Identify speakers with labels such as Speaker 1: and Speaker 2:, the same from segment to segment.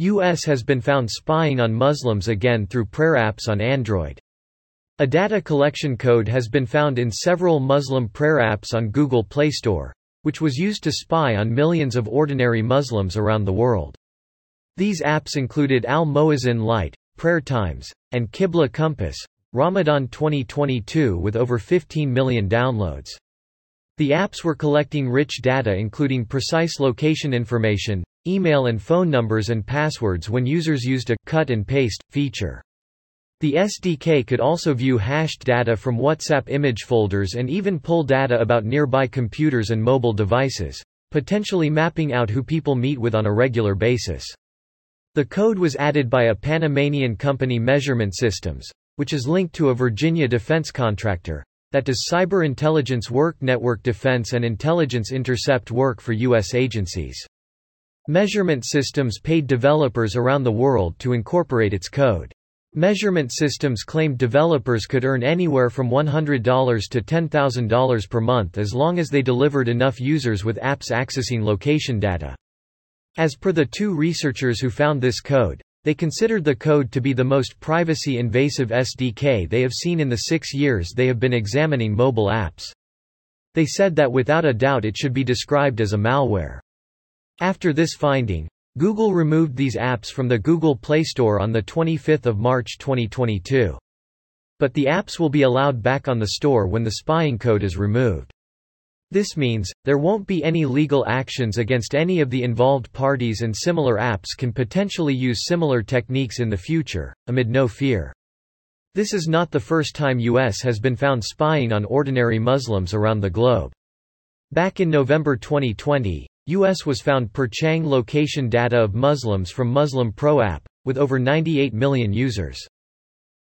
Speaker 1: U.S. has been found spying on Muslims again through prayer apps on Android. A data collection code has been found in several Muslim prayer apps on Google Play Store, which was used to spy on millions of ordinary Muslims around the world. These apps included Al-Moazin Lite, Prayer Times, and Qibla Compass, Ramadan 2022 with over 15 million downloads. The apps were collecting rich data including precise location information, email and phone numbers and passwords when users used a cut and paste feature. The SDK could also view hashed data from WhatsApp image folders and even pull data about nearby computers and mobile devices, potentially mapping out who people meet with on a regular basis. The code was added by a Panamanian company Measurement Systems, which is linked to a Virginia defense contractor, that does cyber intelligence work network defense and intelligence intercept work for U.S. agencies. Measurement Systems paid developers around the world to incorporate its code. Measurement Systems claimed developers could earn anywhere from $100 to $10,000 per month as long as they delivered enough users with apps accessing location data. As per the two researchers who found this code, they considered the code to be the most privacy-invasive SDK they have seen in the six years they have been examining mobile apps. They said that without a doubt it should be described as a malware. After this finding, Google removed these apps from the Google Play Store on 25 March 2022. But the apps will be allowed back on the store when the spying code is removed. This means, there won't be any legal actions against any of the involved parties and similar apps can potentially use similar techniques in the future, amid no fear. This is not the first time US has been found spying on ordinary Muslims around the globe. Back in November 2020, US was found perchang location data of Muslims from Muslim Pro app, with over 98 million users.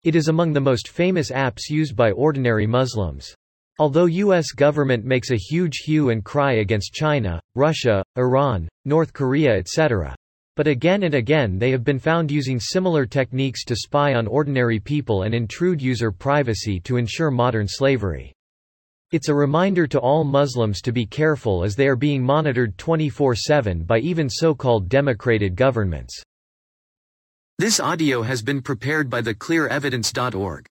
Speaker 1: It is among the most famous apps used by ordinary Muslims. Although U.S. government makes a huge hue and cry against China, Russia, Iran, North Korea etc. But again and again they have been found using similar techniques to spy on ordinary people and intrude user privacy to ensure modern slavery. It's a reminder to all Muslims to be careful as they are being monitored 24-7 by even so-called democrated governments.
Speaker 2: This audio has been prepared by theclearevidence.org.